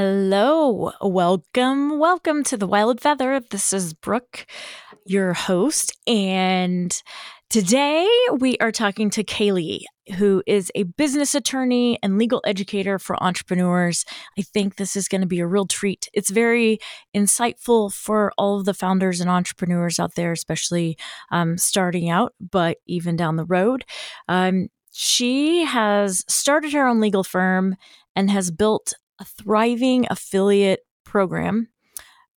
Hello, welcome, welcome to the Wild Feather. This is Brooke, your host, and today we are talking to Kailey, who is a business attorney and legal educator for entrepreneurs. I think this is going to be a real treat. It's very insightful for all of the founders and entrepreneurs out there, especially um, starting out, but even down the road. Um, she has started her own legal firm and has built a thriving affiliate program,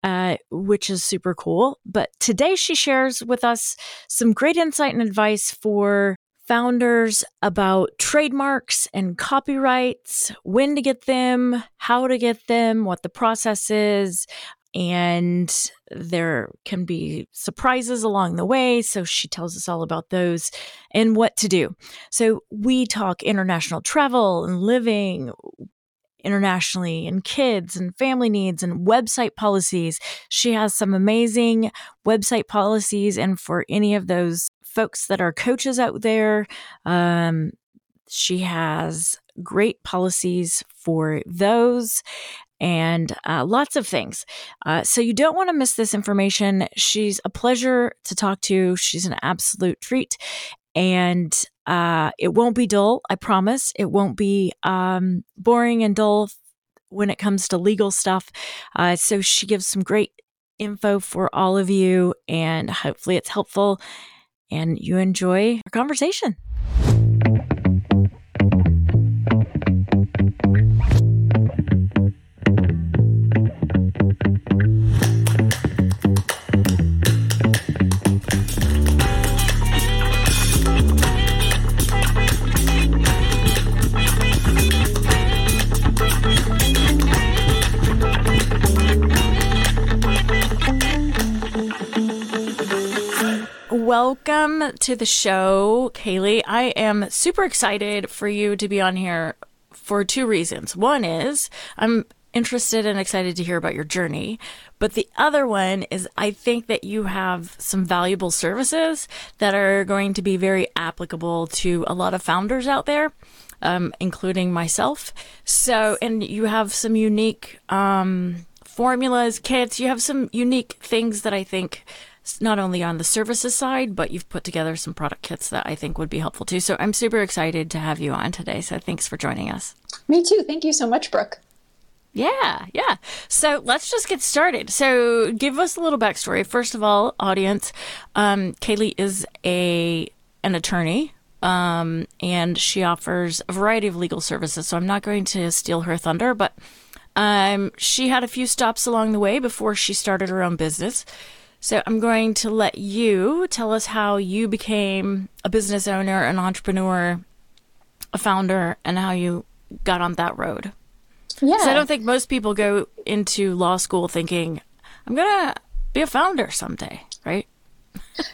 uh, which is super cool. But today she shares with us some great insight and advice for founders about trademarks and copyrights, when to get them, how to get them, what the process is. And there can be surprises along the way. So she tells us all about those and what to do. So we talk international travel and living, internationally and kids and family needs and website policies. She has some amazing website policies. And for any of those folks that are coaches out there, um, she has great policies for those and uh, lots of things. Uh, so you don't want to miss this information. She's a pleasure to talk to. She's an absolute treat and uh, it won't be dull. I promise. It won't be um, boring and dull when it comes to legal stuff. Uh, so she gives some great info for all of you, and hopefully it's helpful and you enjoy our conversation. Welcome to the show, Kailey. I am super excited for you to be on here for two reasons. One is I'm interested and excited to hear about your journey. But the other one is I think that you have some valuable services that are going to be very applicable to a lot of founders out there, um, including myself. So, and you have some unique um, formulas, kits, you have some unique things that I think not only on the services side, but you've put together some product kits that I think would be helpful too. So I'm super excited to have you on today. So thanks for joining us. Me too. Thank you so much, Brooke. Yeah, yeah. So let's just get started. So give us a little backstory. First of all, audience, um, Kailey is a an attorney, um, and she offers a variety of legal services. So I'm not going to steal her thunder, but um, she had a few stops along the way before she started her own business. So I'm going to let you tell us how you became a business owner, an entrepreneur, a founder, and how you got on that road. Yeah. I don't think most people go into law school thinking, I'm going to be a founder someday, right?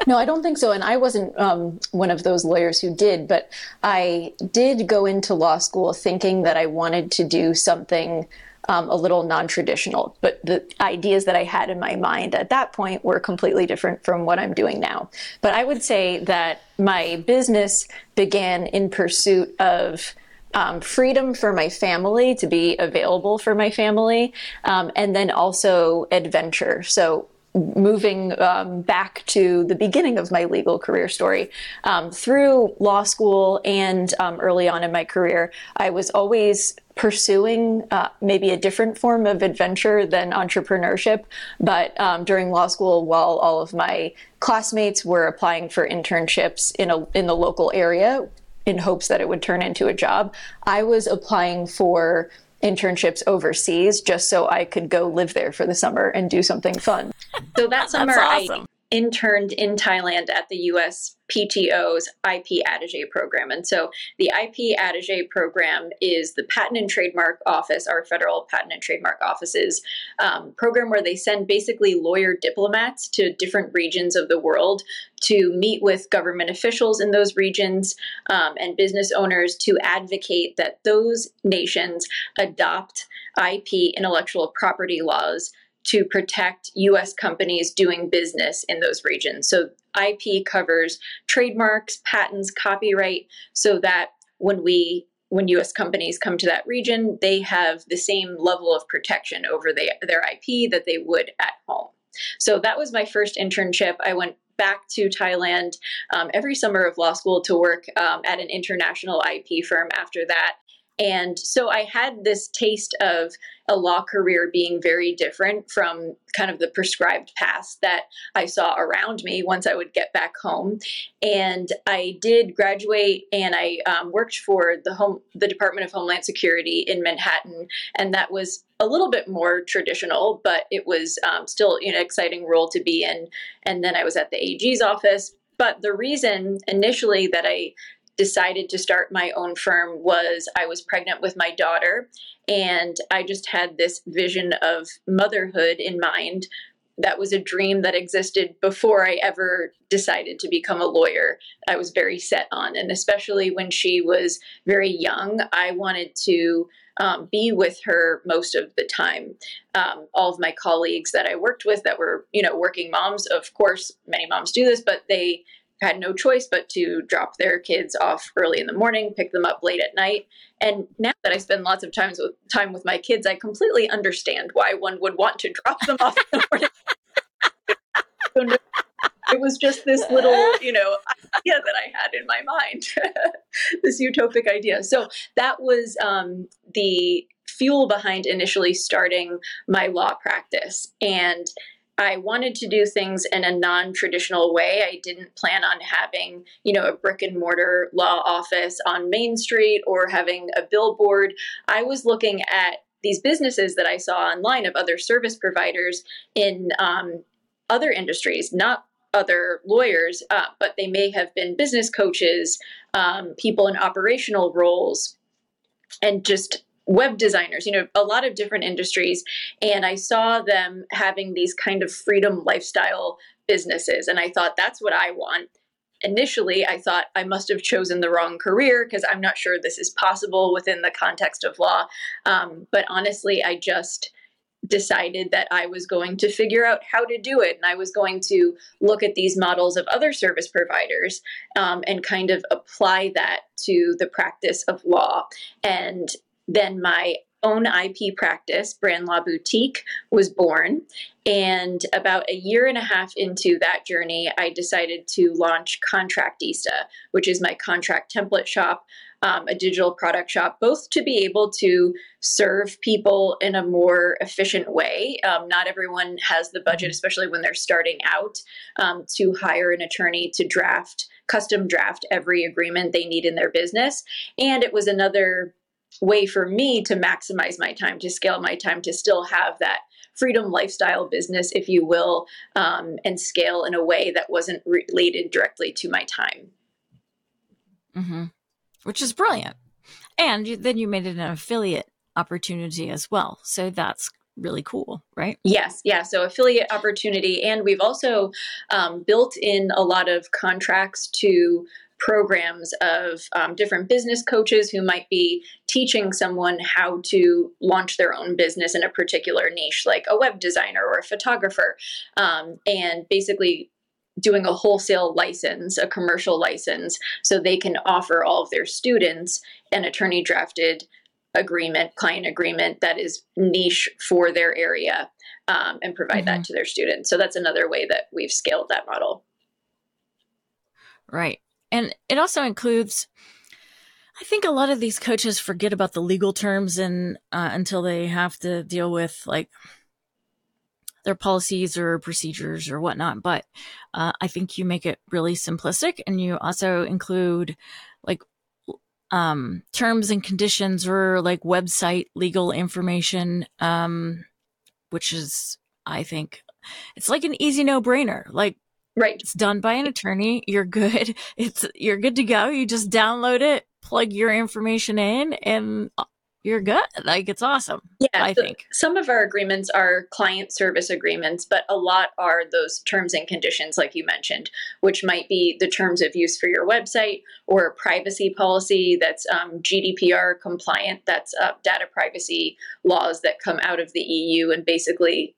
no, I don't think so. And I wasn't um, one of those lawyers who did, but I did go into law school thinking that I wanted to do something um, a little non-traditional. But the ideas that I had in my mind at that point were completely different from what I'm doing now. But I would say that my business began in pursuit of um, freedom for my family to be available for my family, um, and then also adventure. So moving um, back to the beginning of my legal career story, um, through law school and um, early on in my career, I was always pursuing uh, maybe a different form of adventure than entrepreneurship. But um, during law school, while all of my classmates were applying for internships in a in the local area in hopes that it would turn into a job, I was applying for internships overseas just so I could go live there for the summer and do something fun. So that summer, awesome. I interned in Thailand at the US PTO's IP Attaché program. And so the IP Attaché program is the Patent and Trademark Office, our federal patent and trademark office's um, program where they send basically lawyer diplomats to different regions of the world to meet with government officials in those regions um, and business owners to advocate that those nations adopt IP intellectual property laws to protect US companies doing business in those regions. So IP covers trademarks, patents, copyright, so that when we when US companies come to that region, they have the same level of protection over the, their IP that they would at home. So that was my first internship. I went back to Thailand um, every summer of law school to work um, at an international IP firm after that. And so I had this taste of a law career being very different from kind of the prescribed path that I saw around me once I would get back home. And I did graduate and I um, worked for the home the Department of Homeland Security in Manhattan, and that was a little bit more traditional, but it was um, still an exciting role to be in. And then I was at the AG's office. But the reason initially that I decided to start my own firm was I was pregnant with my daughter and I just had this vision of motherhood in mind. That was a dream that existed before I ever decided to become a lawyer. I was very set on, and especially when she was very young, I wanted to um, be with her most of the time. Um, all of my colleagues that I worked with that were, you know, working moms, of course, many moms do this, but they had no choice but to drop their kids off early in the morning, pick them up late at night. And now that I spend lots of times with time with my kids, I completely understand why one would want to drop them off in the morning. it was just this little, you know, idea that I had in my mind, this utopic idea. So that was um, the fuel behind initially starting my law practice. And I wanted to do things in a non-traditional way. I didn't plan on having, you know, a brick and mortar law office on Main Street or having a billboard. I was looking at these businesses that I saw online of other service providers in um, other industries, not other lawyers, uh, but they may have been business coaches, um, people in operational roles, and just web designers, you know, a lot of different industries. And I saw them having these kind of freedom lifestyle businesses. And I thought, that's what I want. Initially, I thought I must have chosen the wrong career because I'm not sure this is possible within the context of law. Um, but honestly, I just decided that I was going to figure out how to do it. And I was going to look at these models of other service providers um, and kind of apply that to the practice of law. And then my own IP practice, Brand Law Boutique, was born. And about a year and a half into that journey, I decided to launch Contractista, which is my contract template shop, um, a digital product shop, both to be able to serve people in a more efficient way. Um, not everyone has the budget, especially when they're starting out, um, to hire an attorney to draft, custom draft every agreement they need in their business. And it was another way for me to maximize my time, to scale my time, to still have that freedom lifestyle business, if you will, um, and scale in a way that wasn't related directly to my time. Mm-hmm. Which is brilliant. And you, then you made it an affiliate opportunity as well. So that's really cool, right? Yes, yeah. So affiliate opportunity, and we've also um, built in a lot of contracts to programs of um, different business coaches who might be teaching someone how to launch their own business in a particular niche, like a web designer or a photographer, um, and basically doing a wholesale license, a commercial license, so they can offer all of their students an attorney drafted agreement, client agreement that is niche for their area um, and provide mm-hmm. that to their students. So that's another way that we've scaled that model. Right. And it also includes, I think a lot of these coaches forget about the legal terms and uh, until they have to deal with like their policies or procedures or whatnot. But uh, I think you make it really simplistic, and you also include like um, terms and conditions or like website legal information, um, which is I think it's like an easy no brainer. Like Right. It's done by an attorney. You're good. It's you're good to go. You just download it, plug your information in, and uh, you're good. Like it's awesome. Yeah, I so think some of our agreements are client service agreements, but a lot are those terms and conditions, like you mentioned, which might be the terms of use for your website or a privacy policy that's um, GDPR compliant. That's uh, data privacy laws that come out of the EU and basically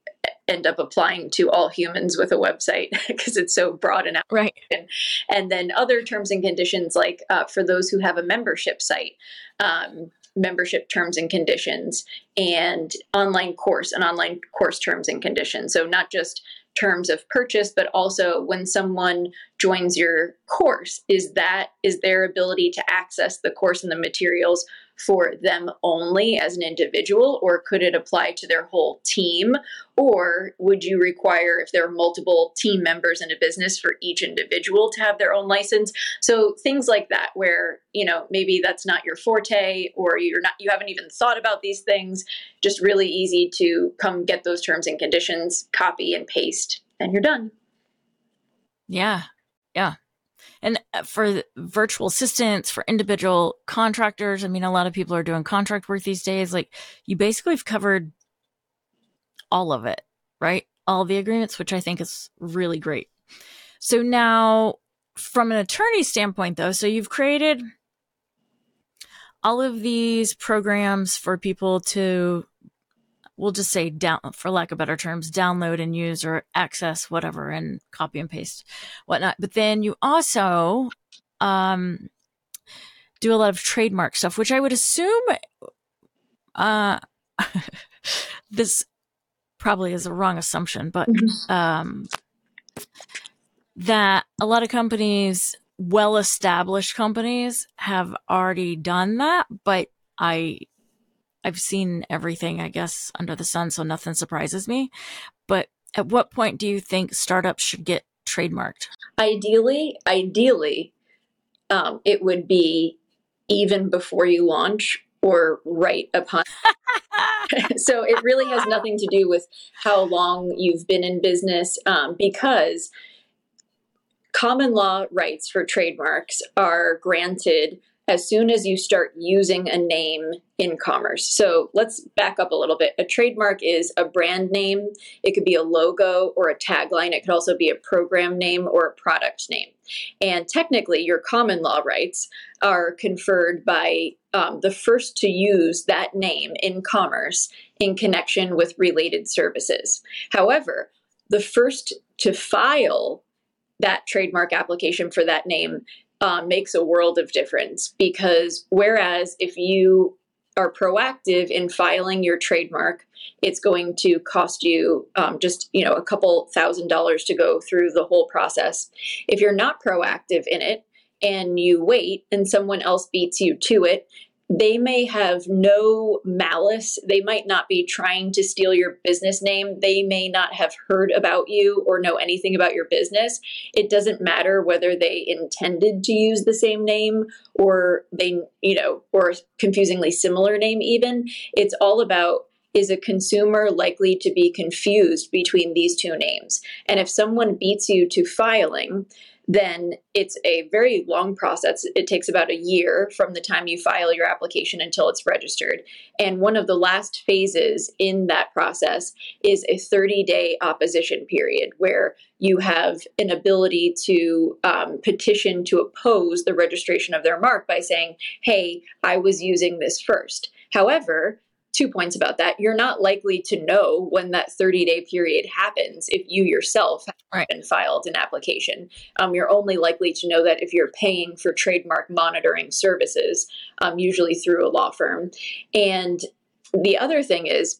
end up applying to all humans with a website because it's so broad and out. Right. And, and then other terms and conditions, like uh, for those who have a membership site, um, membership terms and conditions, and online course and online course terms and conditions. So not just terms of purchase, but also when someone joins your course, is that is their ability to access the course and the materials for them only as an individual, or could it apply to their whole team? Or would you require, if there are multiple team members in a business, for each individual to have their own license? So things like that, where you know maybe that's not your forte, or you're not, you haven't even thought about these things. Just really easy to come get those terms and conditions, copy and paste, and you're done. Yeah, yeah. And uh, for virtual assistants, for individual contractors, I mean, a lot of people are doing contract work these days. Like, you basically have covered all of it, right? All the agreements, which I think is really great. So now, from an attorney standpoint, though, so you've created all of these programs for people to we'll just say down for lack of better terms download and use or access whatever and copy and paste whatnot but then you also um, do a lot of trademark stuff which i would assume uh, this probably is a wrong assumption but mm-hmm. um, that a lot of companies well established companies have already done that but i I've seen everything, I guess, under the sun, so nothing surprises me. But at what point do you think startups should get trademarked? Ideally, ideally, um, it would be even before you launch or right upon. so it really has nothing to do with how long you've been in business um, because common law rights for trademarks are granted as soon as you start using a name in commerce. So let's back up a little bit. A trademark is a brand name, it could be a logo or a tagline, it could also be a program name or a product name. And technically, your common law rights are conferred by um, the first to use that name in commerce in connection with related services. However, the first to file that trademark application for that name um, makes a world of difference. Because whereas if you are proactive in filing your trademark it's going to cost you um, just you know a couple thousand dollars to go through the whole process. If you're not proactive in it and you wait and someone else beats you to it they may have no malice. They might not be trying to steal your business name. They may not have heard about you or know anything about your business. It doesn't matter whether they intended to use the same name or they, you know, or confusingly similar name, even. It's all about is a consumer likely to be confused between these two names? And if someone beats you to filing, then it's a very long process. It takes about a year from the time you file your application until it's registered. And one of the last phases in that process is a 30 day opposition period where you have an ability to um, petition to oppose the registration of their mark by saying, hey, I was using this first. However, two points about that. You're not likely to know when that 30 day period happens if you yourself have right. filed an application. Um, you're only likely to know that if you're paying for trademark monitoring services, um, usually through a law firm. And the other thing is,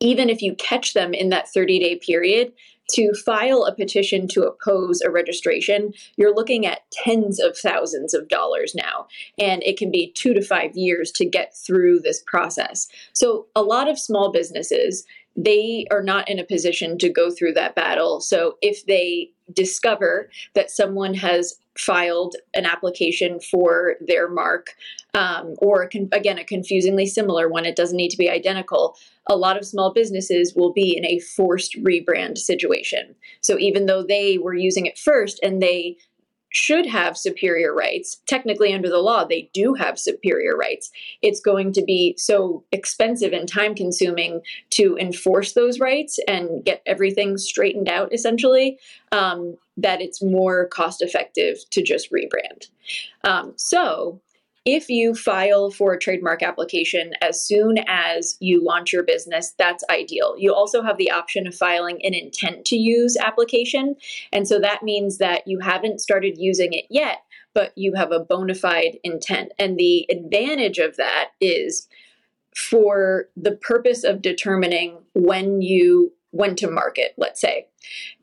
even if you catch them in that 30 day period, to file a petition to oppose a registration, you're looking at tens of thousands of dollars now. And it can be two to five years to get through this process. So, a lot of small businesses, they are not in a position to go through that battle. So, if they discover that someone has filed an application for their mark, um, or again, a confusingly similar one, it doesn't need to be identical. A lot of small businesses will be in a forced rebrand situation. So even though they were using it first and they should have superior rights. Technically, under the law, they do have superior rights. It's going to be so expensive and time consuming to enforce those rights and get everything straightened out, essentially, um, that it's more cost effective to just rebrand. Um, so, if you file for a trademark application as soon as you launch your business, that's ideal. You also have the option of filing an intent to use application. And so that means that you haven't started using it yet, but you have a bona fide intent. And the advantage of that is for the purpose of determining when you when to market, let's say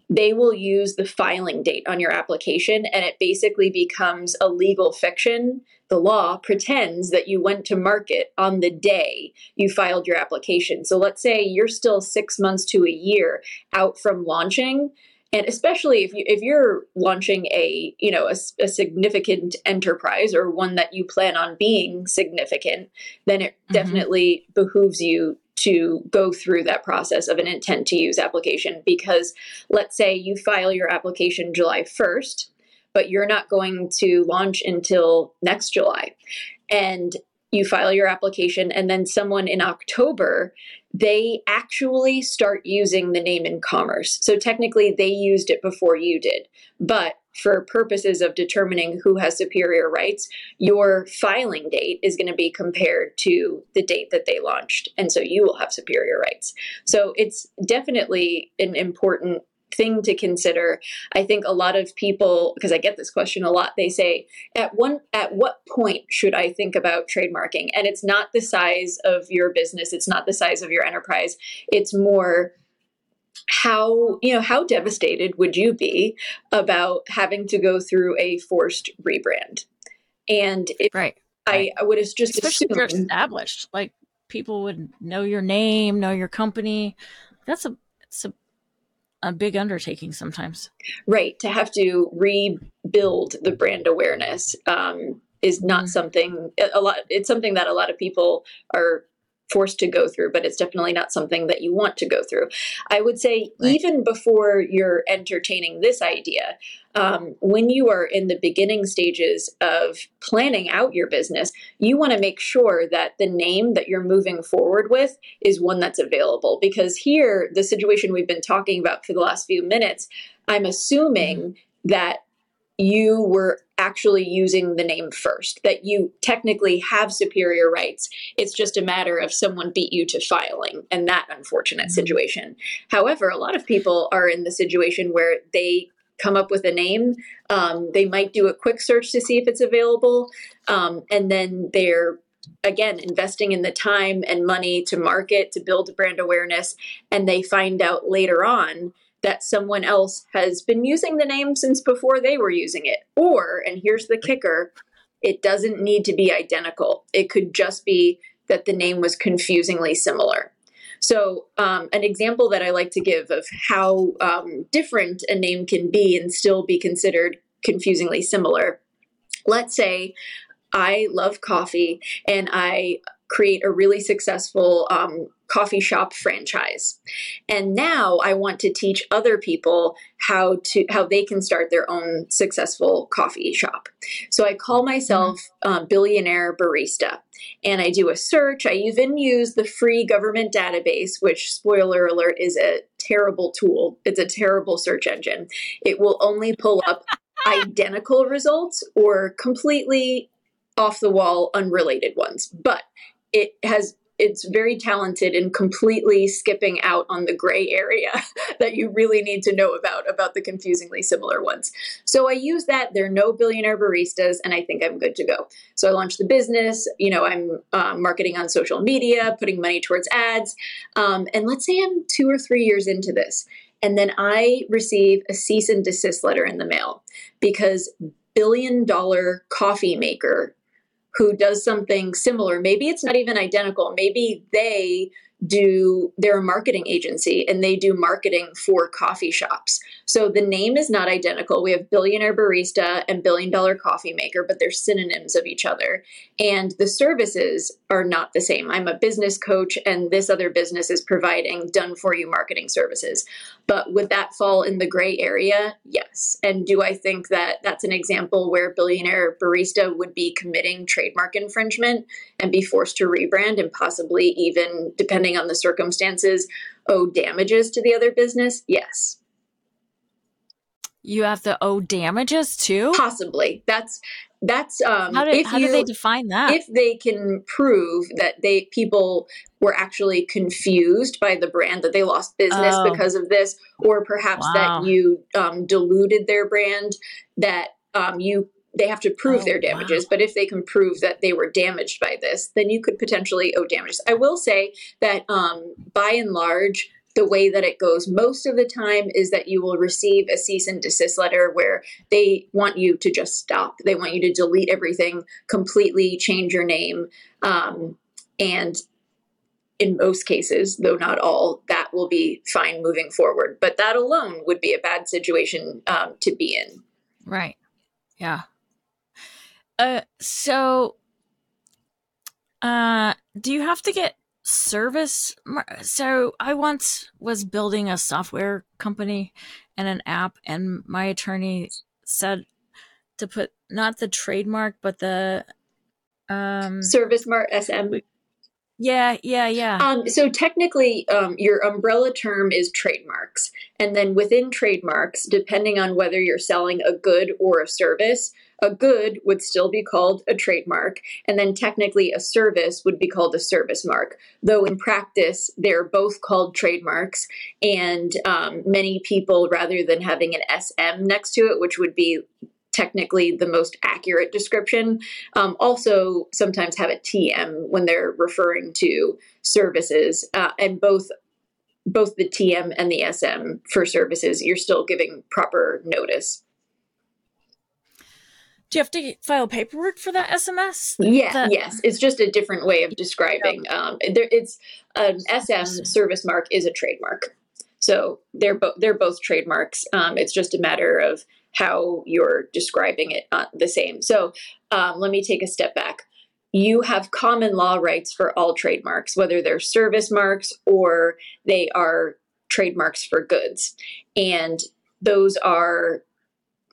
they will use the filing date on your application and it basically becomes a legal fiction. The law pretends that you went to market on the day you filed your application. So let's say you're still six months to a year out from launching. And especially if you if you're launching a you know a, a significant enterprise or one that you plan on being significant, then it mm-hmm. definitely behooves you to go through that process of an intent to use application because let's say you file your application July 1st, but you're not going to launch until next July. And you file your application, and then someone in October, they actually start using the name in commerce. So technically, they used it before you did. But for purposes of determining who has superior rights, your filing date is going to be compared to the date that they launched. And so you will have superior rights. So it's definitely an important thing to consider. I think a lot of people because I get this question a lot, they say at one at what point should I think about trademarking? And it's not the size of your business, it's not the size of your enterprise. It's more how you know how devastated would you be about having to go through a forced rebrand? And if right, I, I would have just especially if you're established like people would know your name know your company. That's a it's a a big undertaking sometimes. Right to have to rebuild the brand awareness um, is not mm-hmm. something a lot it's something that a lot of people are forced to go through, but it's definitely not something that you want to go through. I would say, right. even before you're entertaining this idea, um, when you are in the beginning stages of planning out your business, you want to make sure that the name that you're moving forward with is one that's available. Because here, the situation we've been talking about for the last few minutes, I'm assuming mm-hmm. that you were actually using the name first, that you technically have superior rights. It's just a matter of someone beat you to filing and that unfortunate mm-hmm. situation. However, a lot of people are in the situation where they come up with a name. Um, they might do a quick search to see if it's available, um, and then they're again investing in the time and money to market to build brand awareness and they find out later on that someone else has been using the name since before they were using it. Or, and here's the kicker, it doesn't need to be identical. It could just be that the name was confusingly similar. So, um, an example that I like to give of how um, different a name can be and still be considered confusingly similar. Let's say I love coffee and I create a really successful um, coffee shop franchise. And now i want to teach other people how to how they can start their own successful coffee shop. So i call myself mm-hmm. um, billionaire barista. And i do a search. I even use the free government database which spoiler alert is a terrible tool. It's a terrible search engine. It will only pull up identical results or completely off the wall unrelated ones. But it has it's very talented in completely skipping out on the gray area that you really need to know about about the confusingly similar ones. So I use that. There are no billionaire baristas, and I think I'm good to go. So I launched the business. You know, I'm um, marketing on social media, putting money towards ads, um, and let's say I'm two or three years into this, and then I receive a cease and desist letter in the mail because billion dollar coffee maker who does something similar. Maybe it's not even identical. Maybe they do they're a marketing agency and they do marketing for coffee shops. So the name is not identical. We have billionaire barista and billion dollar coffee maker, but they're synonyms of each other. And the services are not the same. I'm a business coach and this other business is providing done for you marketing services. But would that fall in the gray area? Yes. And do I think that that's an example where billionaire barista would be committing trademark infringement and be forced to rebrand and possibly even depending depending on the circumstances, owe damages to the other business? Yes. You have to owe damages too? Possibly. That's that's um, how, do, how you, do they define that? If they can prove that they people were actually confused by the brand that they lost business oh. because of this, or perhaps wow. that you um, diluted their brand, that um, you they have to prove oh, their damages. Wow. But if they can prove that they were damaged by this, then you could potentially owe damages. I will say that um, by and large, the way that it goes most of the time is that you will receive a cease and desist letter where they want you to just stop. They want you to delete everything, completely change your name. Um, and in most cases, though not all, that will be fine moving forward. But that alone would be a bad situation um, to be in. Right. Yeah. Uh, so, uh, do you have to get service. So I once was building a software company and an app, and my attorney said to put not the trademark, but the um, service mark SM. Yeah, yeah, yeah. Um, so technically, um, your umbrella term is trademarks. And then within trademarks, depending on whether you're selling a good or a service, a good would still be called a trademark, and then technically a service would be called a service mark. Though in practice, they're both called trademarks, and um, many people, rather than having an SM next to it, which would be technically the most accurate description, um, also sometimes have a TM when they're referring to services, uh, and both both the TM and the SM for services, you're still giving proper notice. Do you have to file paperwork for that SMS? Yeah, that- yes. It's just a different way of describing. Um, there, it's an SM service mark is a trademark, so they're both they're both trademarks. Um, it's just a matter of how you're describing it uh, the same. So um, let me take a step back. You have common law rights for all trademarks, whether they're service marks or they are trademarks for goods, and those are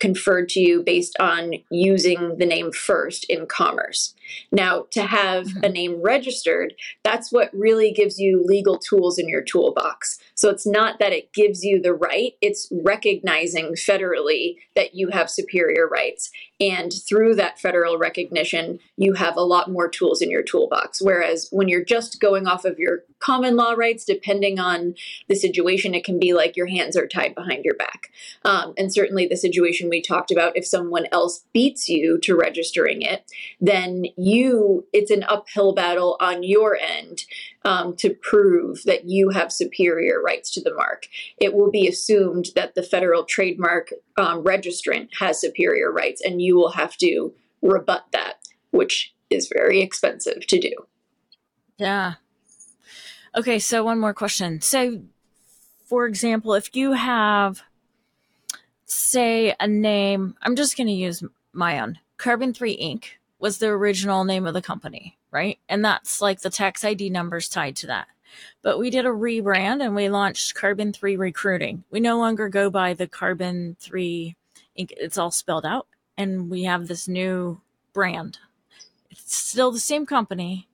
conferred to you based on using the name first in commerce. Now, to have mm-hmm. a name registered, that's what really gives you legal tools in your toolbox. So it's not that it gives you the right, it's recognizing federally that you have superior rights. And through that federal recognition, you have a lot more tools in your toolbox. Whereas when you're just going off of your common law rights, depending on the situation, it can be like your hands are tied behind your back. Um, and certainly the situation we talked about, if someone else beats you to registering it, then you it's an uphill battle on your end um, to prove that you have superior rights to the mark. It will be assumed that the federal trademark um, registrant has superior rights, and you will have to rebut that, which is very expensive to do. Yeah. Okay, so one more question. So, for example, if you have, say, a name, I'm just going to use my own Carbon 3 Inc was the original name of the company, right? And that's like the tax ID numbers tied to that. But we did a rebrand and we launched Carbon 3 Recruiting. We no longer go by the Carbon 3, it's all spelled out. And we have this new brand. It's still the same company,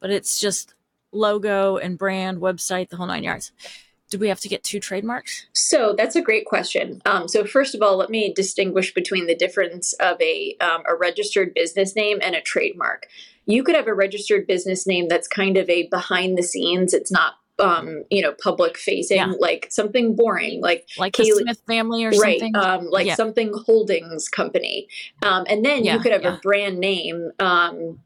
but it's just logo and brand, website, the whole nine yards do we have to get two trademarks? So that's a great question. Um, so first of all, let me distinguish between the difference of a um, a registered business name and a trademark. You could have a registered business name that's kind of a behind the scenes. It's not um, you know, public facing, yeah. like something boring, like like Kailey, the Smith family or right, something, um, like yeah. something holdings company. Um, and then yeah, you could have a brand name, um,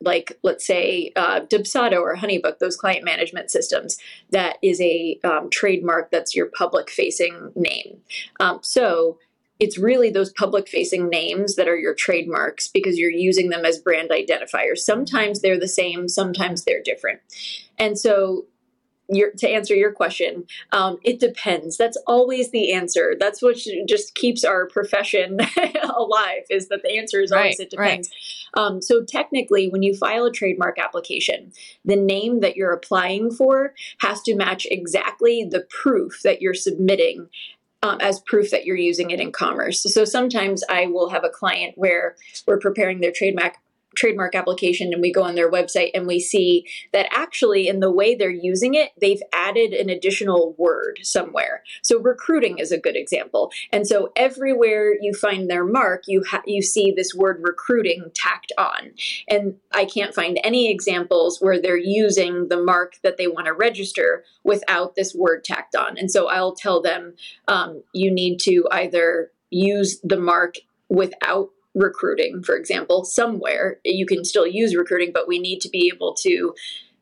like let's say uh, Dubsado or Honeybook, those client management systems, that is a um, trademark that's your public facing name. Um, so it's really those public facing names that are your trademarks because you're using them as brand identifiers. Sometimes they're the same, sometimes they're different. And so your, to answer your question, um, it depends. That's always the answer. That's what just keeps our profession alive. Is that the answer is right, always it depends. Right. Um, so technically, when you file a trademark application, the name that you're applying for has to match exactly the proof that you're submitting um, as proof that you're using it in commerce. So sometimes I will have a client where we're preparing their trademark trademark application and we go on their website and we see that actually in the way they're using it, they've added an additional word somewhere. So recruiting is a good example. And so everywhere you find their mark, you ha- you see this word recruiting tacked on. And I can't find any examples where they're using the mark that they want to register without this word tacked on. And so I'll tell them um, you need to either use the mark without recruiting, for example, somewhere. You can still use recruiting, but we need to be able to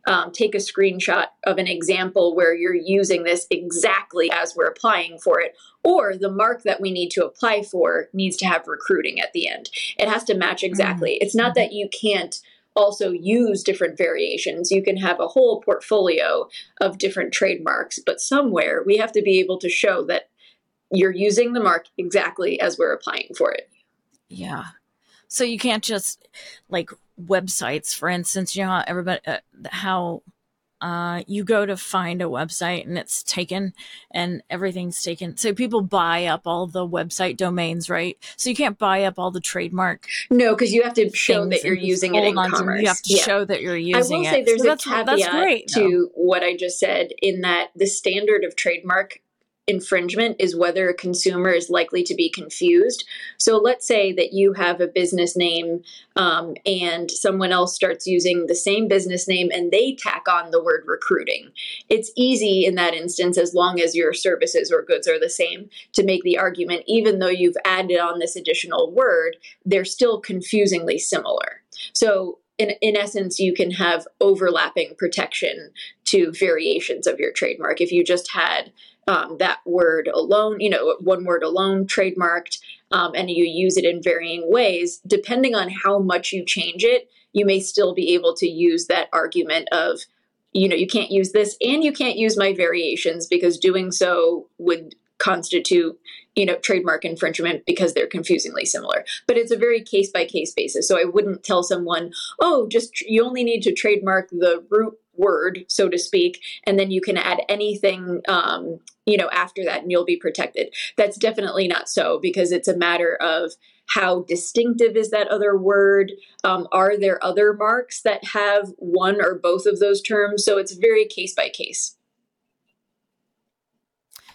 um, take a screenshot of an example where you're using this exactly as we're applying for it, or the mark that we need to apply for needs to have recruiting at the end. It has to match exactly. Mm-hmm. It's not that you can't also use different variations. You can have a whole portfolio of different trademarks, but somewhere we have to be able to show that you're using the mark exactly as we're applying for it. Yeah. So you can't just like websites, for instance, you know, everybody, uh, how uh, you go to find a website and it's taken and everything's taken. So people buy up all the website domains, right? So you can't buy up all the trademark. No, because you have to show that you're using it in commerce. You have to yeah. show that you're using it. I will say there's so a caveat great, to no. what I just said in that the standard of trademark infringement is whether a consumer is likely to be confused. So let's say that you have a business name um, and someone else starts using the same business name and they tack on the word recruiting. It's easy in that instance, as long as your services or goods are the same, to make the argument, even though you've added on this additional word, they're still confusingly similar. So in, in essence, you can have overlapping protection to variations of your trademark. If you just had um, that word alone, you know, one word alone trademarked, um, and you use it in varying ways, depending on how much you change it, you may still be able to use that argument of, you know, you can't use this and you can't use my variations because doing so would constitute you know trademark infringement because they're confusingly similar. But it's a very case by case basis. So i wouldn't tell someone oh just you only need to trademark the root word, so to speak, and then you can add anything, um, you know, after that, and you'll be protected. That's definitely not so because it's a matter of how distinctive is that other word? Um, are there other marks that have one or both of those terms? So it's very case by case.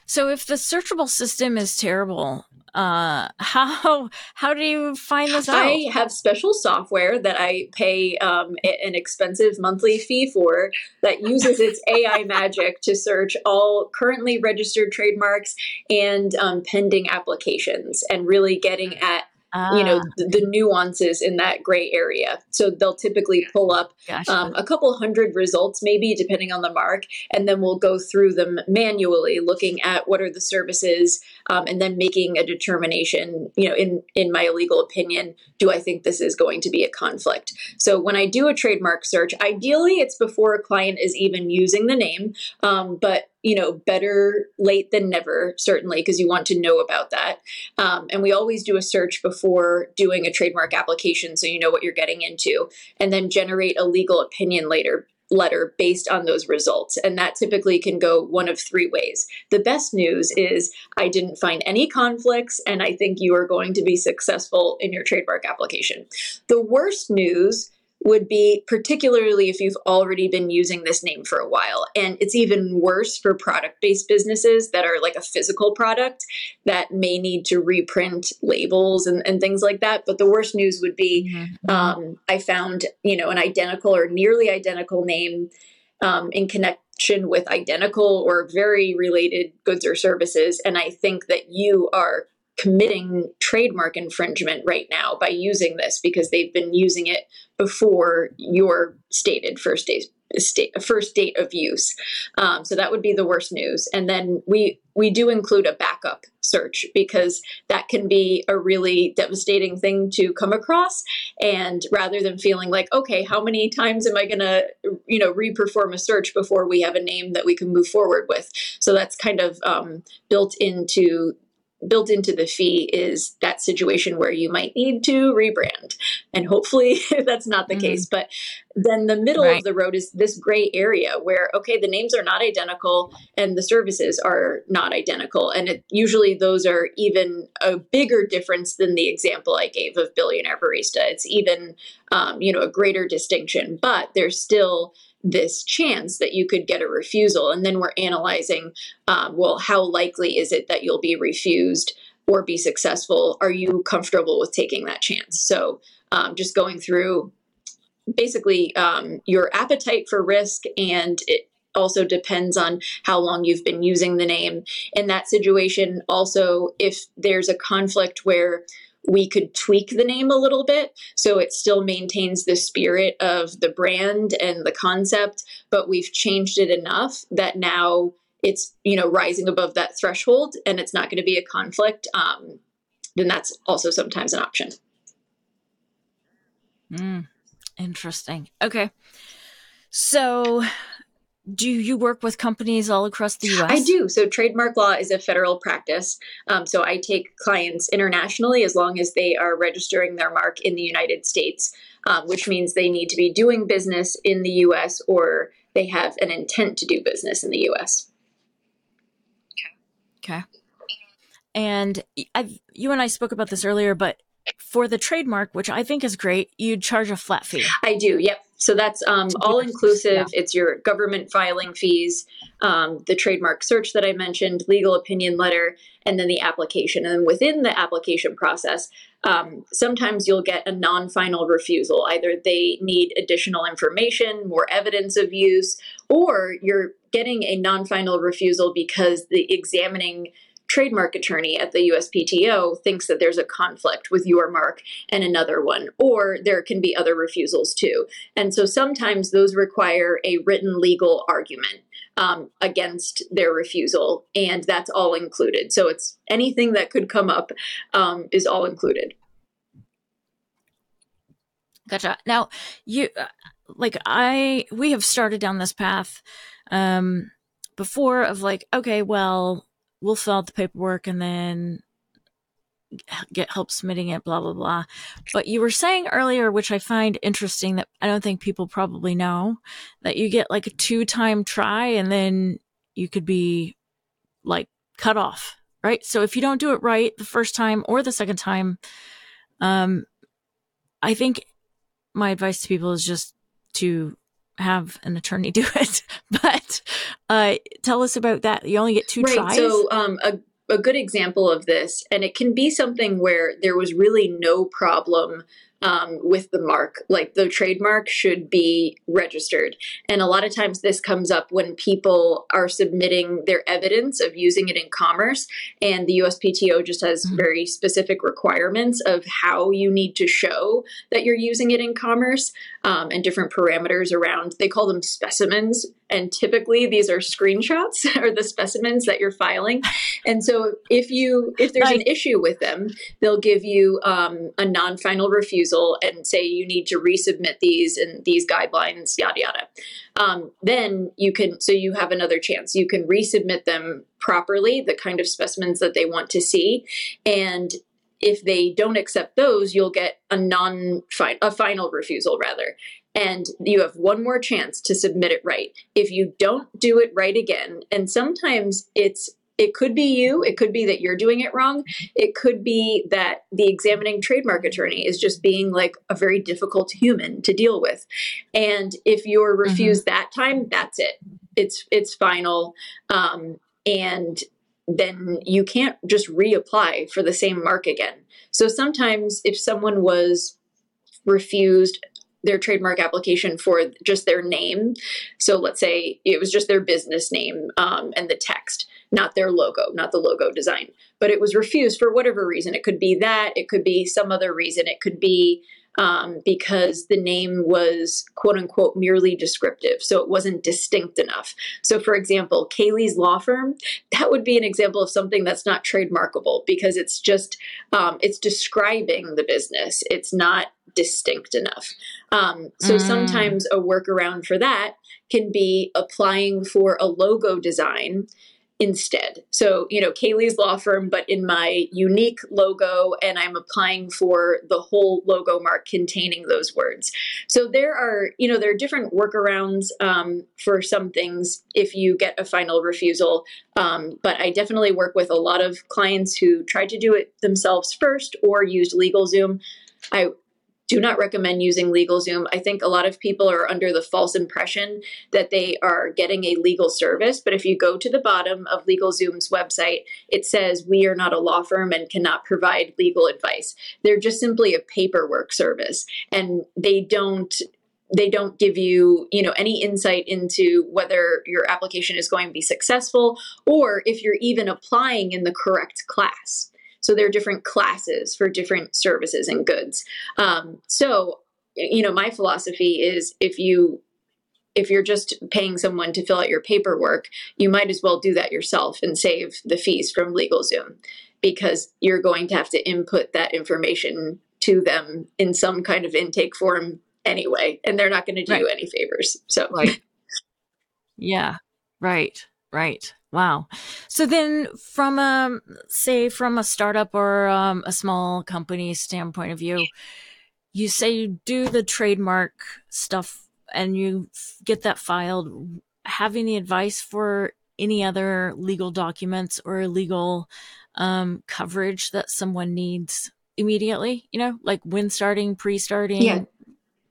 So if the searchable system is terrible, uh, how how do you find this out? I have special software that I pay um, an expensive monthly fee for that uses its AI magic to search all currently registered trademarks and um, pending applications, and really getting at ah. you know ah. the, the, nuances in that gray area so they'll typically pull up gotcha. um, a couple hundred results maybe depending on the mark and then we'll go through them manually looking at what are the services um, and then making a determination you know in in my legal opinion do i think this is going to be a conflict so when i do a trademark search ideally it's before a client is even using the name um, but you know, better late than never, certainly, because you want to know about that. Um, and we always do a search before doing a trademark application so you know what you're getting into, and then generate a legal opinion later letter based on those results. And that typically can go one of three ways. The best news is I didn't find any conflicts, and I think you are going to be successful in your trademark application. The worst news would be particularly if you've already been using this name for a while. And it's even worse for product based businesses that are like a physical product that may need to reprint labels and, and things like that. But the worst news would be mm-hmm. um, I found, you know, an identical or nearly identical name um, in connection with identical or very related goods or services. And I think that you are committing trademark infringement right now by using this because they've been using it before your stated first date state, first date of use. Um, so that would be the worst news. And then we we do include a backup search because that can be a really devastating thing to come across. And rather than feeling like, okay, how many times am I going to, you know, reperform a search before we have a name that we can move forward with? So that's kind of um, built into built into the fee is that situation where you might need to rebrand. And hopefully that's not the mm-hmm. case. But then the middle right. of the road is this gray area where, okay, the names are not identical and the services are not identical. And it, usually those are even a bigger difference than the example I gave of billionaire barista. It's even, um, you know, a greater distinction, but there's still this chance that you could get a refusal. And then we're analyzing um, well, how likely is it that you'll be refused or be successful? Are you comfortable with taking that chance? So um, just going through basically um, your appetite for risk and it also depends on how long you've been using the name in that situation also if there's a conflict where we could tweak the name a little bit so it still maintains the spirit of the brand and the concept but we've changed it enough that now it's you know rising above that threshold and it's not going to be a conflict um, then that's also sometimes an option. Mm, interesting. Okay. So do you work with companies all across the US? I do. So, trademark law is a federal practice. Um, so, I take clients internationally as long as they are registering their mark in the United States, um, which means they need to be doing business in the US or they have an intent to do business in the US. Okay. And I've, you and I spoke about this earlier, but for the trademark, which I think is great, you'd charge a flat fee. I do. Yep. So that's um, all inclusive. Yeah. It's your government filing fees, um, the trademark search that I mentioned, legal opinion letter, and then the application. And within the application process, um, sometimes you'll get a non final refusal. Either they need additional information, more evidence of use, or you're getting a non final refusal because the examining trademark attorney at the USPTO thinks that there's a conflict with your mark and another one, or there can be other refusals too. And so sometimes those require a written legal argument. Um, against their refusal, and that's all included. So it's anything that could come up um, is all included. Gotcha. Now, you uh, like I we have started down this path um, before of like, okay, well, we'll fill out the paperwork and then get help submitting it, blah, blah, blah. But you were saying earlier, which I find interesting that I don't think people probably know, that you get like a two time try and then you could be like cut off, right? So if you don't do it right the first time or the second time, um, I think my advice to people is just to have an attorney do it. but uh, tell us about that. You only get two right, tries. So um, a a good example of this, and it can be something where there was really no problem um, with the mark. Like the trademark should be registered. And a lot of times this comes up when people are submitting their evidence of using it in commerce. And the USPTO just has mm-hmm. very specific requirements of how you need to show that you're using it in commerce um, and different parameters around, they call them specimens. And typically these are screenshots or the specimens that you're filing. And so if you, if there's an issue with them, they'll give you um, a non-final refusal refusal and say you need to resubmit these and these guidelines, yada yada. Um, then you can, so you have another chance. You can resubmit them properly, the kind of specimens that they want to see, and if they don't accept those, you'll get a non a final refusal rather. And you have one more chance to submit it right. If you don't do it right again, and sometimes it's it could be you. It could be that you're doing it wrong. It could be that the examining trademark attorney is just being like a very difficult human to deal with. And if you're mm-hmm. refused mm-hmm. that time, that's it. It's it's final. Um, and then you can't just reapply for the same mark again. So sometimes if someone was refused their trademark application for just their name. So let's say it was just their business name um, and the text, not their logo, not the logo design. But it was refused for whatever reason. It could be that, it could be some other reason, it could be um, because the name was quote unquote merely descriptive. So it wasn't distinct enough. So, for example, Kailey's law firm, that would be an example of something that's not trademarkable because it's just, um, it's describing the business. It's not distinct enough. Um, so mm. sometimes a workaround for that can be applying for a logo design instead. So, you know, Kailey's law firm, but in my unique logo, and I'm applying for the whole logo mark containing those words. So there are, you know, there are different workarounds um, for some things if you get a final refusal. Um, but I definitely work with a lot of clients who tried to do it themselves first or used LegalZoom. I do not recommend using LegalZoom. I think a lot of people are under the false impression that they are getting a legal service. But if you go to the bottom of LegalZoom's website, it says, We are not a law firm and cannot provide legal advice. They're just simply a paperwork service. And they don't they don't give you you know any insight into whether your application is going to be successful or if you're even applying in the correct class so there are different classes for different services and goods. Um, so, you know, my philosophy is if you if you're just paying someone to fill out your paperwork, you might as well do that yourself and save the fees from LegalZoom because you're going to have to input that information to them in some kind of intake form anyway, and they're not going to do right. you any favors. So, right. yeah, right, right. Wow. So then, from a say from a startup or um, a small company standpoint of view, you say you do the trademark stuff and you get that filed. Having the advice for any other legal documents or legal um, coverage that someone needs immediately, you know, like when starting, pre-starting, yeah.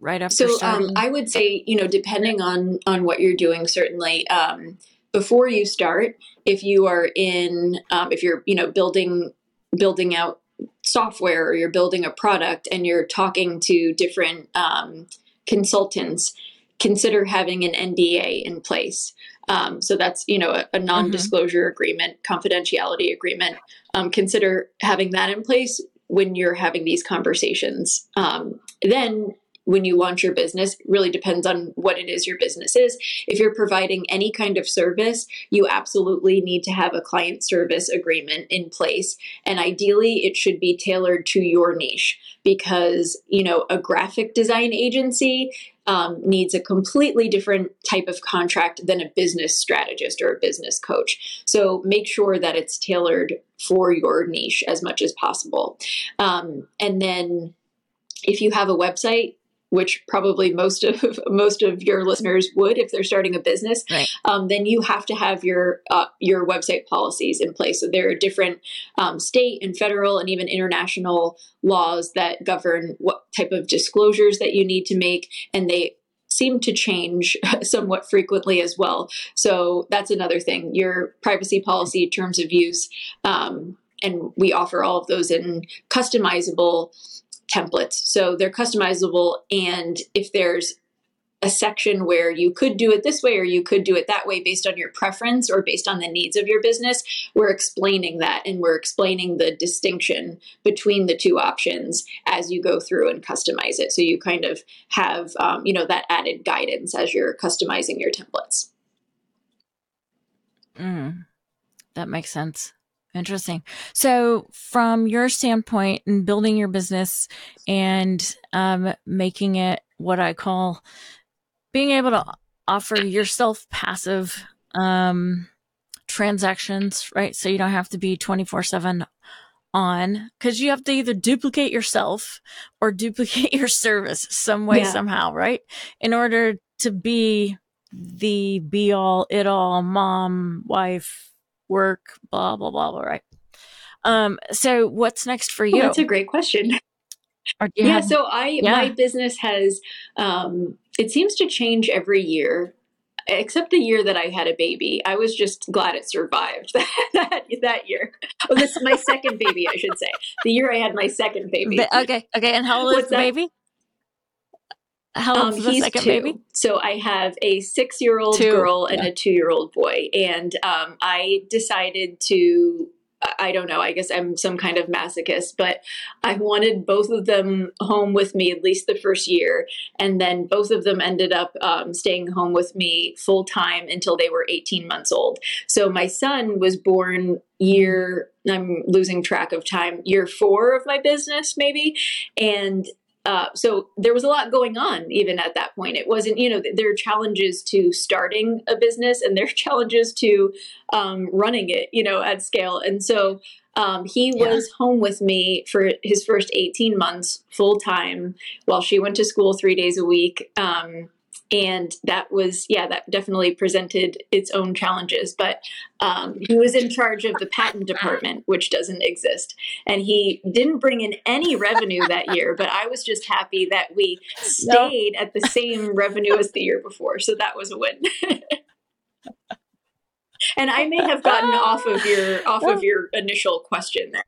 right after. So um, I would say, you know, depending on on what you're doing, certainly. Um, before you start if you are in um, if you're you know building building out software or you're building a product and you're talking to different um, consultants consider having an nda in place. Um, so that's you know a, a non-disclosure mm-hmm. agreement confidentiality agreement. Um, consider having that in place when you're having these conversations. Um, then when you launch your business really depends on what it is your business is. If you're providing any kind of service, you absolutely need to have a client service agreement in place. And ideally, it should be tailored to your niche because, you know, a graphic design agency um, needs a completely different type of contract than a business strategist or a business coach. So make sure that it's tailored for your niche as much as possible. Um, and then if you have a website, which probably most of most of your listeners would if they're starting a business, right. um, then you have to have your uh, your website policies in place. So there are different um, state and federal and even international laws that govern what type of disclosures that you need to make, and they seem to change somewhat frequently as well. So that's another thing. Your privacy policy, terms of use, um, and we offer all of those in customizable templates. So they're customizable. And if there's a section where you could do it this way or you could do it that way based on your preference or based on the needs of your business, we're explaining that and we're explaining the distinction between the two options as you go through and customize it. So you kind of have, um, you know, that added guidance as you're customizing your templates. Mm, that makes sense. Interesting. So, from your standpoint in building your business and um, making it what I call being able to offer yourself passive um, transactions, right? So you don't have to be 24 7 on because you have to either duplicate yourself or duplicate your service some way, yeah. somehow, right? In order to be the be all, it all mom, wife, work, blah, blah, blah, blah, right? Um, so what's next for you? Well, that's a great question. yeah, have, so I yeah. my business has um it seems to change every year except the year that I had a baby. I was just glad it survived that that year. Oh, this is my second baby, I should say. The year I had my second baby. But, okay, okay. And how old What's is the that? baby? How old um, the second two. baby? So I have a six-year-old girl and yeah. a two-year-old boy, and um, I decided to. I don't know. I guess I'm some kind of masochist, but I wanted both of them home with me at least the first year, and then both of them ended up um, staying home with me full time until they were 18 months old. So my son was born year I'm losing track of time, year four of my business, maybe. And uh, so there was a lot going on even at that point. It wasn't, you know, there are challenges to starting a business and there are challenges to um, running it, you know, at scale. And so um, he yeah. was home with me for his first 18 months full time while she went to school three days a week. Um, and that was yeah that definitely presented its own challenges. But um, he was in charge of the patent department which doesn't exist. And he didn't bring in any revenue that year but i was just happy that we stayed at the same revenue as the year before. So that was a win. And i may have gotten off of your off of your initial question there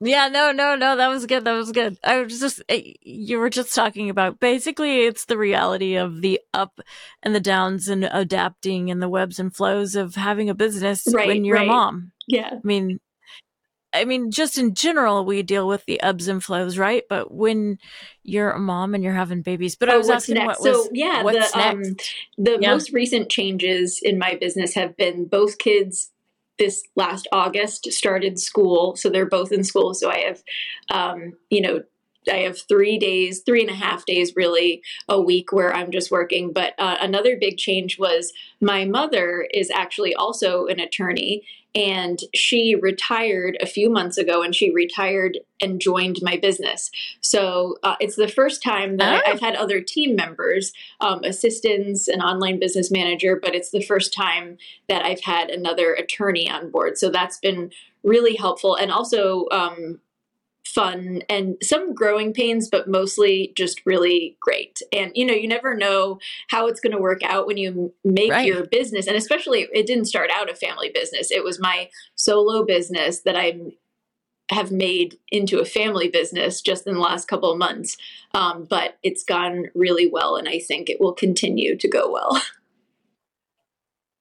yeah, no, no, no, that was good. That was good. I was just, eh, you were just talking about basically it's the reality of the up and the downs and adapting and the webs and flows of having a business right, when you're right. a mom. Yeah. I mean, I mean, just in general, we deal with the ebbs and flows, right? But when you're a mom and you're having babies, but oh, I was asking next? what was, so yeah, the, um, the yeah. most recent changes in my business have been both kids this last August started school. So they're both in school. So I have, um, you know, I have three days, three and a half days really a week where I'm just working. But uh, another big change was my mother is actually also an attorney and she retired a few months ago and she retired and joined my business so uh, it's the first time that oh. i've had other team members um, assistants an online business manager but it's the first time that i've had another attorney on board so that's been really helpful and also um, fun and some growing pains, but mostly just really great. And you know, you never know how it's going to work out when you make right. your business. And especially, it didn't start out a family business, it was my solo business that I have made into a family business just in the last couple of months. Um, but it's gone really well, and I think it will continue to go well.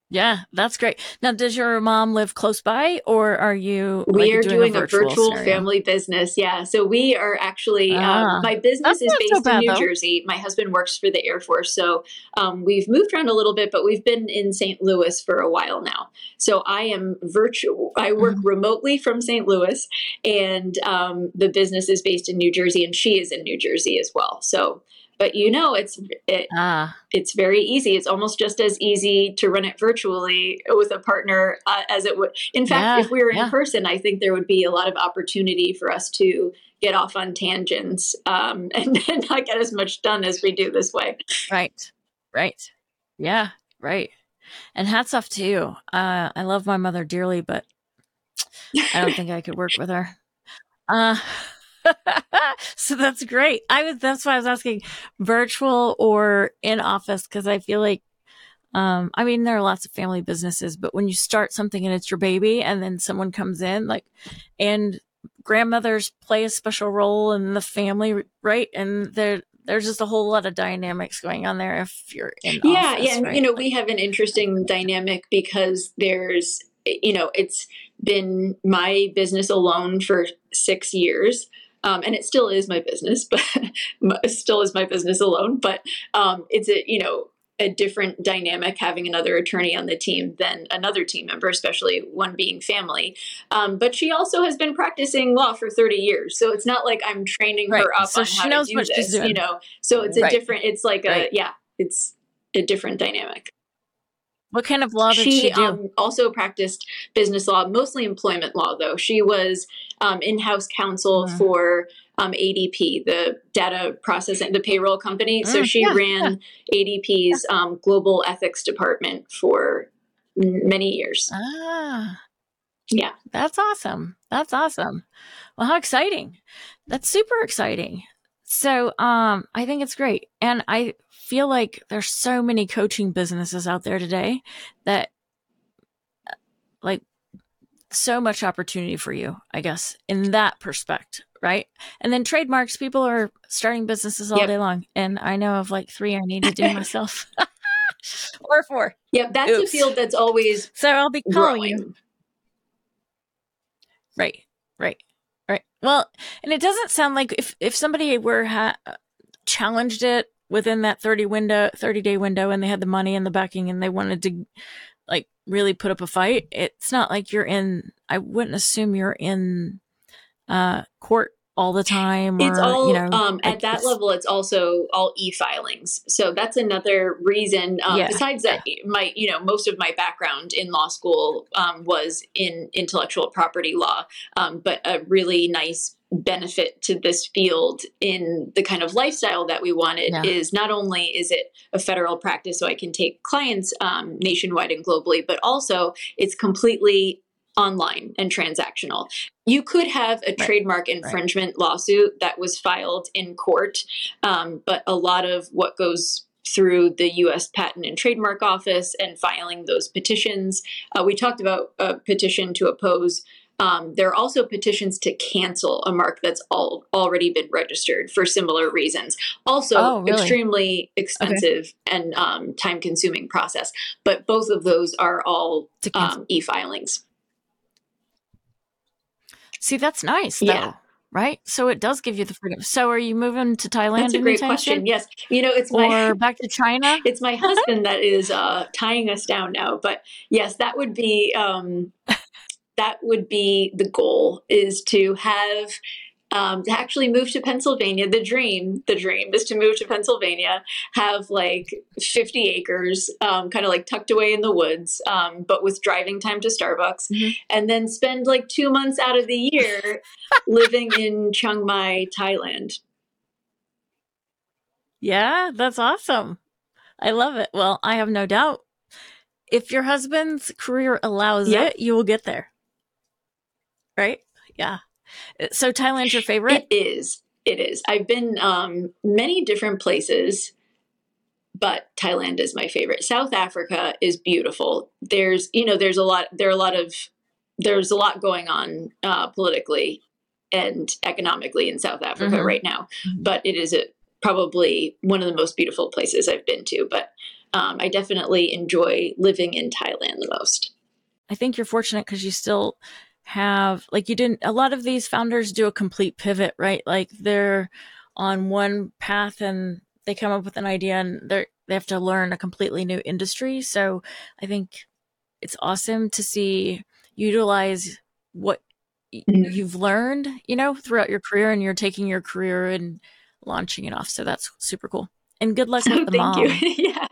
Yeah, that's great. Now, does your mom live close by, or are you? We like, are doing, doing a virtual, a virtual family business. Yeah, so we are actually. Um, ah, my business is based so in New though. Jersey. My husband works for the Air Force, so um, we've moved around a little bit, but we've been in St. Louis for a while now. So I am virtual. I work mm-hmm. remotely from St. Louis, and um, the business is based in New Jersey, and she is in New Jersey as well. So but you know it's it, ah. it's very easy. It's almost just as easy to run it virtually with a partner uh, as it would in fact yeah, if we were in yeah. person i think there would be a lot of opportunity for us to get off on tangents um, and, and not get as much done as we do this way. Right. Right. Yeah. Right. And hats off to you. Uh, i love my mother dearly but i don't think i could work with her. Uh so that's great. I was that's why I was asking virtual or in office because I feel like um I mean there are lots of family businesses, but when you start something and it's your baby and then someone comes in like and grandmothers play a special role in the family, right? And there there's just a whole lot of dynamics going on there if you're in yeah office, yeah right? you know we have an interesting dynamic because there's you know it's been my business alone for six years um, and it still is my business, but still is my business alone. But um, it's a you know a different dynamic having another attorney on the team than another team member, especially one being family. Um, but she also has been practicing law for 30 years, so it's not like I'm training right. her up so on how to do this. You know, so it's a right. different. It's like a right. yeah, it's a different dynamic. What kind of law did she, she do? Um, also practiced business law, mostly employment law, though. She was um, in-house counsel mm. for um, ADP, the data processing, the payroll company. Mm, so she yeah, ran yeah. ADP's yeah. Um, global ethics department for many years. Ah, yeah, that's awesome. That's awesome. Well, how exciting! That's super exciting. So, um, I think it's great, and I feel like there's so many coaching businesses out there today that like so much opportunity for you, I guess, in that perspective, right? And then trademarks, people are starting businesses all yep. day long. And I know of like three I need to do myself. or four. Yep, that's Oops. a field that's always So I'll be calling growing. you. Right, right, right. Well, and it doesn't sound like if if somebody were ha- uh, challenged it within that 30 window 30 day window and they had the money and the backing and they wanted to like really put up a fight it's not like you're in i wouldn't assume you're in uh court all the time? Or, it's all you know, um, at that level. It's also all e-filings. So that's another reason. Um, yeah. Besides that, my you know most of my background in law school um, was in intellectual property law, um, but a really nice benefit to this field in the kind of lifestyle that we wanted yeah. is not only is it a federal practice so i can take clients um, nationwide and globally but also it's completely online and transactional. You could have a right. trademark infringement right. lawsuit that was filed in court, um, but a lot of what goes through the US Patent and Trademark Office and filing those petitions. Uh, we talked about a petition to oppose. Um, there are also petitions to cancel a mark that's all, already been registered for similar reasons. Also, oh, really? extremely expensive okay. and um, time consuming process. But both of those are all um, e filings. See, that's nice. Though, yeah. Right. So it does give you the freedom. So are you moving to Thailand? That's a great question. Yes. You know, it's my, or back to China. It's my husband that is uh, tying us down now. But yes, that would be um, that would be the goal is to have um, to actually move to Pennsylvania. The dream, the dream is to move to Pennsylvania, have like 50 acres, um, kind of like tucked away in the woods, um, but with driving time to Starbucks, mm-hmm. and then spend like two months out of the year living in Chiang Mai, Thailand. Yeah, that's awesome. I love it. Well, I have no doubt if your husband's career allows yep. it, you will get there. Right? Yeah. So Thailand's your favorite? It is. It is. I've been um, many different places, but Thailand is my favorite. South Africa is beautiful. There's, you know, there's a lot. There are a lot of there's a lot going on uh, politically and economically in South Africa mm-hmm. right now. Mm-hmm. But it is a, probably one of the most beautiful places I've been to. But um, I definitely enjoy living in Thailand the most. I think you're fortunate because you still have like you didn't a lot of these founders do a complete pivot right? Like they're on one path and they come up with an idea and they they have to learn a completely new industry. So i think it's awesome to see utilize what mm-hmm. you've learned you know throughout your career and you're taking your career and launching it off. So that's super cool. And good luck with the Thank mom yeah.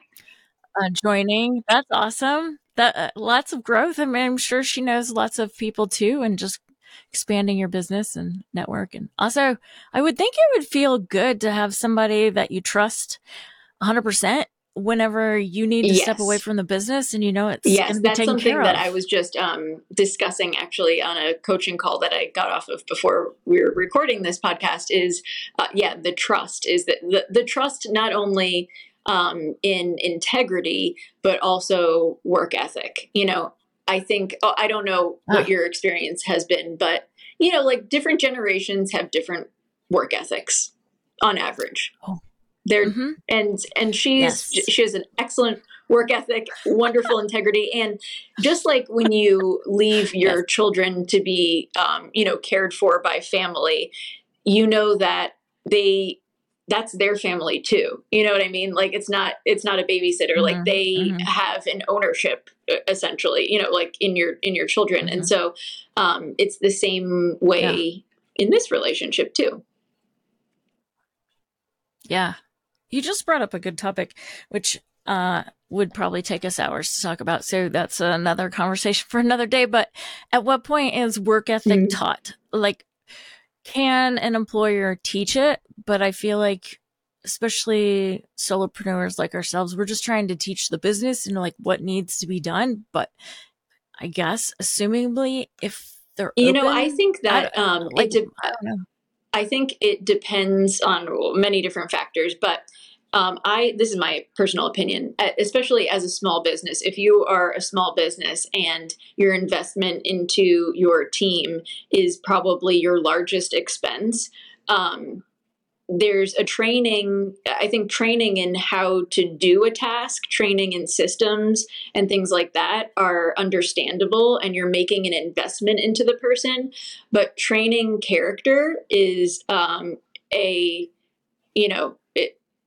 uh, joining. That's awesome that uh, lots of growth. I mean, I'm sure she knows lots of people too, and just expanding your business and network. And also, I would think it would feel good to have somebody that you trust 100% whenever you need to yes. step away from the business and you know it's yes that's something that i was just um, discussing actually on a coaching call that i got off of before we were recording this podcast is uh, yeah the trust is that the, the trust not only um, in integrity, but also work ethic. You know, I think, oh, I don't know what your experience has been, but, you know, like different generations have different work ethics on average. Oh. There mm-hmm. and and she's yes. she has an excellent work ethic, wonderful integrity, and just like when you leave your yes. children to be, um, you know, cared for by family, you know that they that's their family too you know what i mean like it's not it's not a babysitter mm-hmm. like they mm-hmm. have an ownership essentially you know like in your in your children mm-hmm. and so um it's the same way yeah. in this relationship too yeah you just brought up a good topic which uh would probably take us hours to talk about so that's another conversation for another day but at what point is work ethic mm-hmm. taught like can an employer teach it? But I feel like, especially solopreneurs like ourselves, we're just trying to teach the business and like what needs to be done. But I guess, assumingly, if they're you open, know, I think that I, um, like, de- I, I think it depends on many different factors, but um, I this is my personal opinion, especially as a small business. If you are a small business and your investment into your team is probably your largest expense, um, there's a training i think training in how to do a task training in systems and things like that are understandable and you're making an investment into the person but training character is um, a you know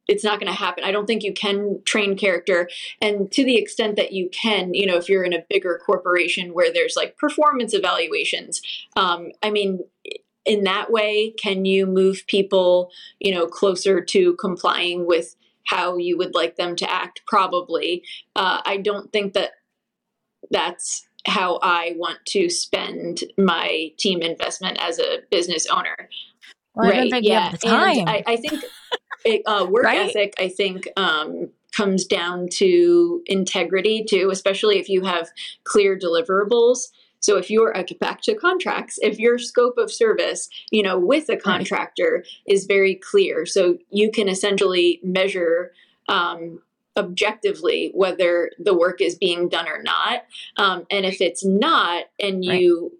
it's not going to happen. I don't think you can train character. And to the extent that you can, you know, if you're in a bigger corporation where there's like performance evaluations, um, I mean, in that way, can you move people, you know, closer to complying with how you would like them to act? Probably. Uh, I don't think that that's how I want to spend my team investment as a business owner. Well, right. yeah. And I, I think it, uh, work right? ethic, I think, um, comes down to integrity too, especially if you have clear deliverables. So if you're back to contracts, if your scope of service, you know, with a contractor right. is very clear, so you can essentially measure um, objectively whether the work is being done or not. Um, and if it's not, and you right.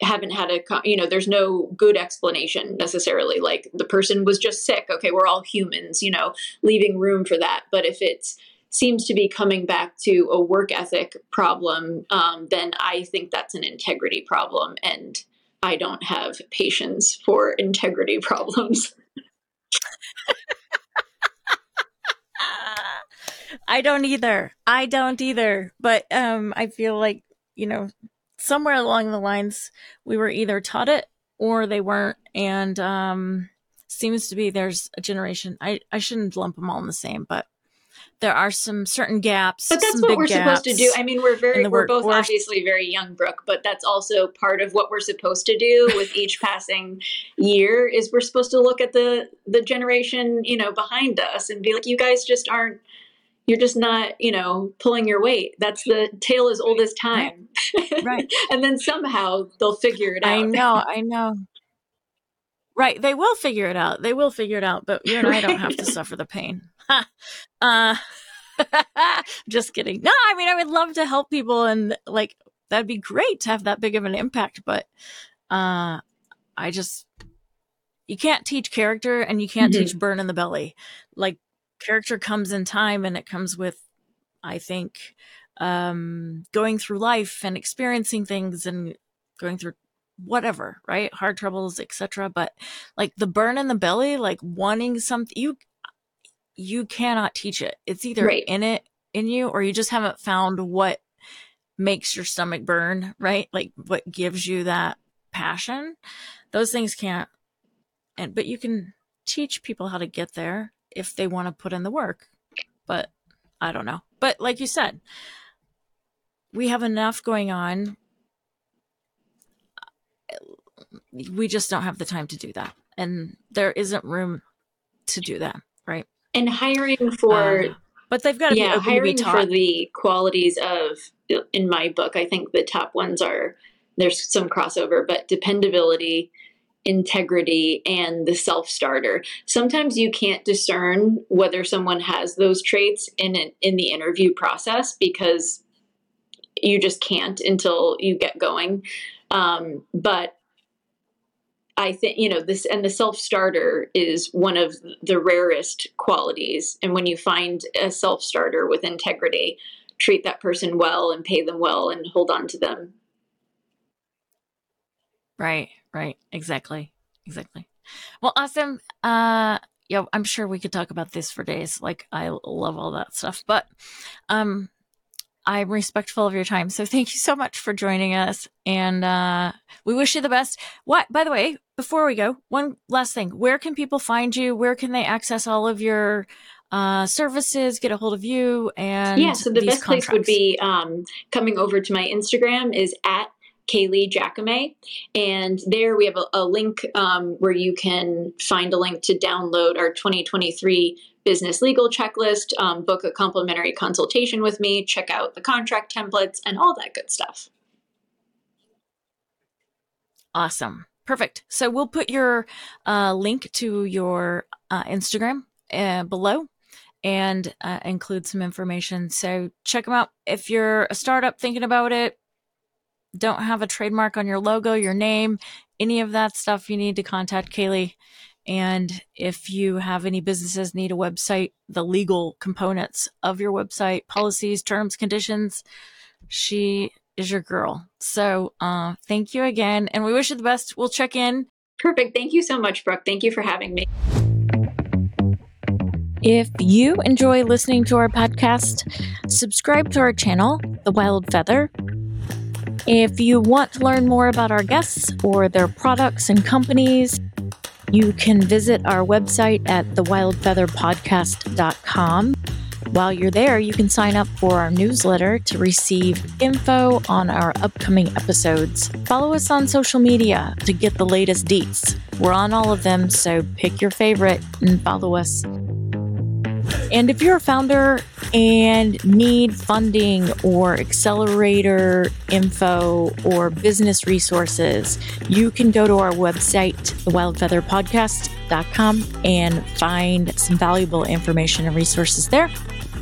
Haven't had a, you know, there's no good explanation necessarily. Like the person was just sick. Okay, we're all humans, you know, leaving room for that. But if it seems to be coming back to a work ethic problem, um, then I think that's an integrity problem. And I don't have patience for integrity problems. I don't either. I don't either. But um, I feel like, you know, somewhere along the lines, we were either taught it or they weren't. And um, seems to be there's a generation. I, I shouldn't lump them all in the same, but there are some certain gaps. But that's what we're supposed to do. I mean, we're very we're both obviously very young, Brooke, but that's also part of what we're supposed to do with each passing year is we're supposed to look at the the generation, you know, behind us and be like, you guys just aren't you're just not, you know, pulling your weight. That's the tale as old as time. Right. and then somehow they'll figure it out. I know, I know. Right. They will figure it out. They will figure it out, but you and. I don't have to suffer the pain. uh just kidding. No, I mean I would love to help people and like that'd be great to have that big of an impact, but uh I just you can't teach character and you can't mm-hmm. teach burn in the belly. Like character comes in time and it comes with i think um going through life and experiencing things and going through whatever right? Hard troubles etc but like the burn in the belly like wanting something you you cannot teach it. It's either right. in it in you or you just haven't found what makes your stomach burn right? Like what gives you that passion. Those things can't and but you can teach people how to get there if they want to put in the work. But I don't know. But like you said, we have enough going on. We just don't have the time to do that. And there isn't room to do that, right? And hiring for uh, but they've got to yeah, be hiring to be for the qualities of in my book, I think the top ones are there's some crossover, but dependability, integrity and the self starter. Sometimes you can't discern whether someone has those traits in an, in the interview process because you just can't until you get going. Um, but I think you know this, and the self starter is one of the rarest qualities. And when you find a self starter with integrity, treat that person well and pay them well and hold on to them Right, right. Exactly. Exactly. Well, awesome. Uh yeah, I'm sure we could talk about this for days. Like I love all that stuff. But um I'm respectful of your time. So thank you so much for joining us. And uh we wish you the best. What by the way, before we go, one last thing. Where can people find you? Where can they access all of your uh, services, get a hold of you, and yeah. So the best contracts? place would be um, coming over to my Instagram is at Kailey Jacomet. And there we have a, a link um, where you can find a link to download our 2023 business legal checklist, um, book a complimentary consultation with me, check out the contract templates, and all that good stuff. Awesome. Perfect. So we'll put your uh, link to your uh, Instagram uh, below and uh, include some information. So check them out. If you're a startup thinking about it, don't have a trademark on your logo, your name, any of that stuff, you need to contact Kailey. And if you have any businesses need a website, the legal components of your website, policies, terms, conditions, she is your girl. So uh, thank you again. And we wish you the best. We'll check in. Perfect. Thank you so much, Brooke. Thank you for having me. If you enjoy listening to our podcast, subscribe to our channel, The Wild Feather If you want to learn more about our guests or their products and companies, you can visit our website at thewildfeatherpodcast.com. While you're there, you can sign up for our newsletter to receive info on our upcoming episodes. Follow us on social media to get the latest deets. We're on all of them, so pick your favorite and follow us. And if you're a founder and need funding or accelerator info or business resources, you can go to our website, thewildfeatherpodcast.com, and find some valuable information and resources there.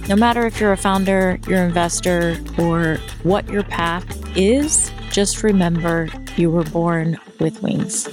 No matter if you're a founder, you're investor, or what your path is, just remember you were born with wings.